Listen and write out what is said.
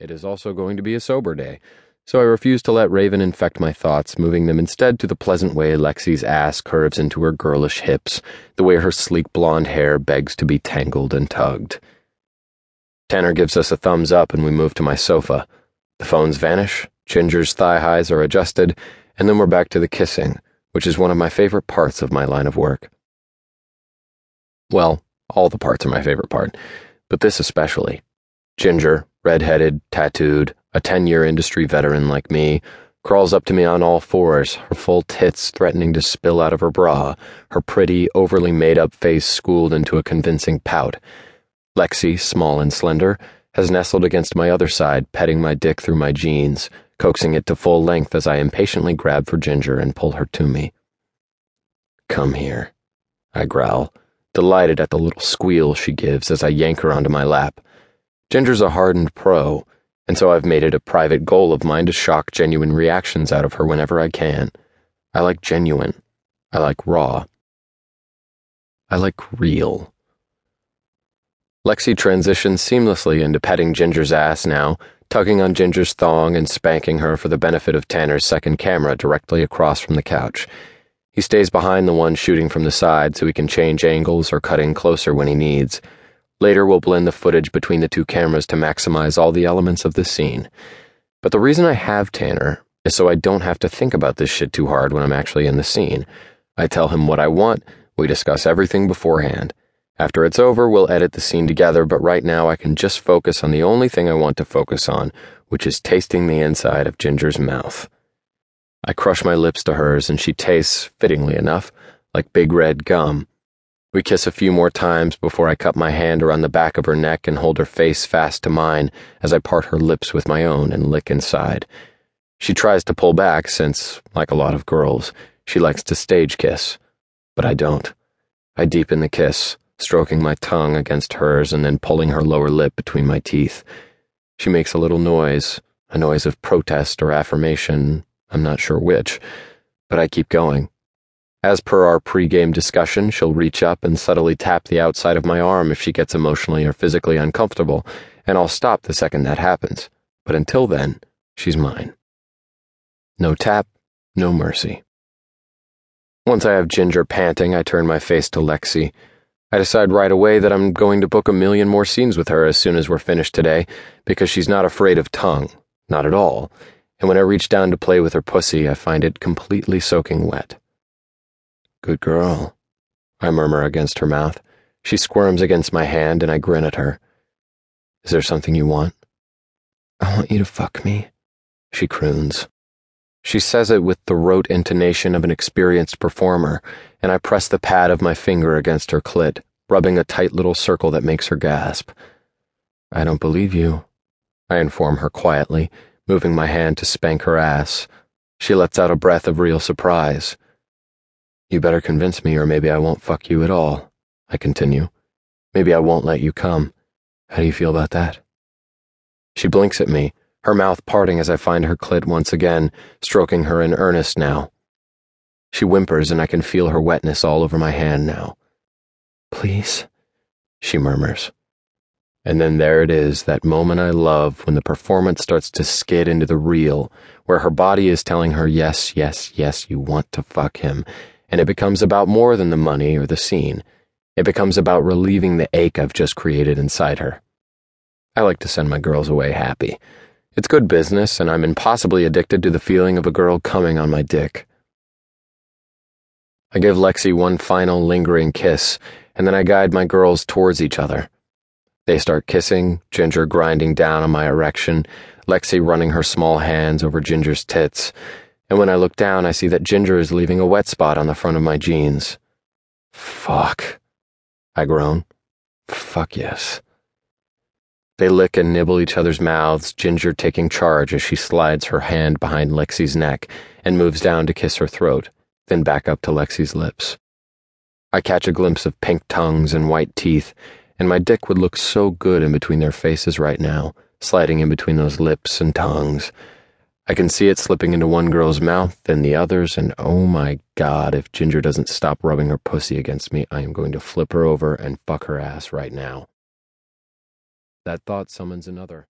It is also going to be a sober day, so I refuse to let Raven infect my thoughts, moving them instead to the pleasant way Lexi's ass curves into her girlish hips, the way her sleek blonde hair begs to be tangled and tugged. Tanner gives us a thumbs up and we move to my sofa. The phones vanish, Ginger's thigh highs are adjusted, and then we're back to the kissing, which is one of my favorite parts of my line of work. Well, all the parts are my favorite part, but this especially. Ginger, red-headed, tattooed, a 10-year industry veteran like me, crawls up to me on all fours, her full tits threatening to spill out of her bra, her pretty, overly made-up face schooled into a convincing pout. Lexi, small and slender, has nestled against my other side, petting my dick through my jeans, coaxing it to full length as I impatiently grab for Ginger and pull her to me. Come here, I growl, delighted at the little squeal she gives as I yank her onto my lap. Ginger's a hardened pro, and so I've made it a private goal of mine to shock genuine reactions out of her whenever I can. I like genuine. I like raw. I like real. Lexi transitions seamlessly into petting Ginger's ass now, tugging on Ginger's thong and spanking her for the benefit of Tanner's second camera directly across from the couch. He stays behind the one shooting from the side so he can change angles or cut in closer when he needs. Later, we'll blend the footage between the two cameras to maximize all the elements of the scene. But the reason I have Tanner is so I don't have to think about this shit too hard when I'm actually in the scene. I tell him what I want, we discuss everything beforehand. After it's over, we'll edit the scene together, but right now I can just focus on the only thing I want to focus on, which is tasting the inside of Ginger's mouth. I crush my lips to hers, and she tastes, fittingly enough, like big red gum. We kiss a few more times before I cut my hand around the back of her neck and hold her face fast to mine as I part her lips with my own and lick inside. She tries to pull back since, like a lot of girls, she likes to stage kiss. But I don't. I deepen the kiss, stroking my tongue against hers and then pulling her lower lip between my teeth. She makes a little noise, a noise of protest or affirmation, I'm not sure which, but I keep going. As per our pre-game discussion, she'll reach up and subtly tap the outside of my arm if she gets emotionally or physically uncomfortable, and I'll stop the second that happens. But until then, she's mine. No tap, no mercy. Once I have Ginger panting, I turn my face to Lexi. I decide right away that I'm going to book a million more scenes with her as soon as we're finished today, because she's not afraid of tongue. Not at all. And when I reach down to play with her pussy, I find it completely soaking wet. Good girl, I murmur against her mouth. She squirms against my hand, and I grin at her. Is there something you want? I want you to fuck me, she croons. She says it with the rote intonation of an experienced performer, and I press the pad of my finger against her clit, rubbing a tight little circle that makes her gasp. I don't believe you, I inform her quietly, moving my hand to spank her ass. She lets out a breath of real surprise. You better convince me, or maybe I won't fuck you at all, I continue. Maybe I won't let you come. How do you feel about that? She blinks at me, her mouth parting as I find her clit once again, stroking her in earnest now. She whimpers, and I can feel her wetness all over my hand now. Please, she murmurs. And then there it is, that moment I love when the performance starts to skid into the real, where her body is telling her, yes, yes, yes, you want to fuck him, and it becomes about more than the money or the scene. It becomes about relieving the ache I've just created inside her. I like to send my girls away happy. It's good business, and I'm impossibly addicted to the feeling of a girl coming on my dick. I give Lexi one final lingering kiss, and then I guide my girls towards each other. They start kissing, Ginger grinding down on my erection, Lexi running her small hands over Ginger's tits and when I look down, I see that Ginger is leaving a wet spot on the front of my jeans. Fuck. I groan. Fuck yes. They lick and nibble each other's mouths, Ginger taking charge as she slides her hand behind Lexi's neck and moves down to kiss her throat, then back up to Lexi's lips. I catch a glimpse of pink tongues and white teeth, and my dick would look so good in between their faces right now, sliding in between those lips and tongues. I can see it slipping into one girl's mouth, then the other's, and oh my god, if Ginger doesn't stop rubbing her pussy against me, I am going to flip her over and fuck her ass right now. That thought summons another.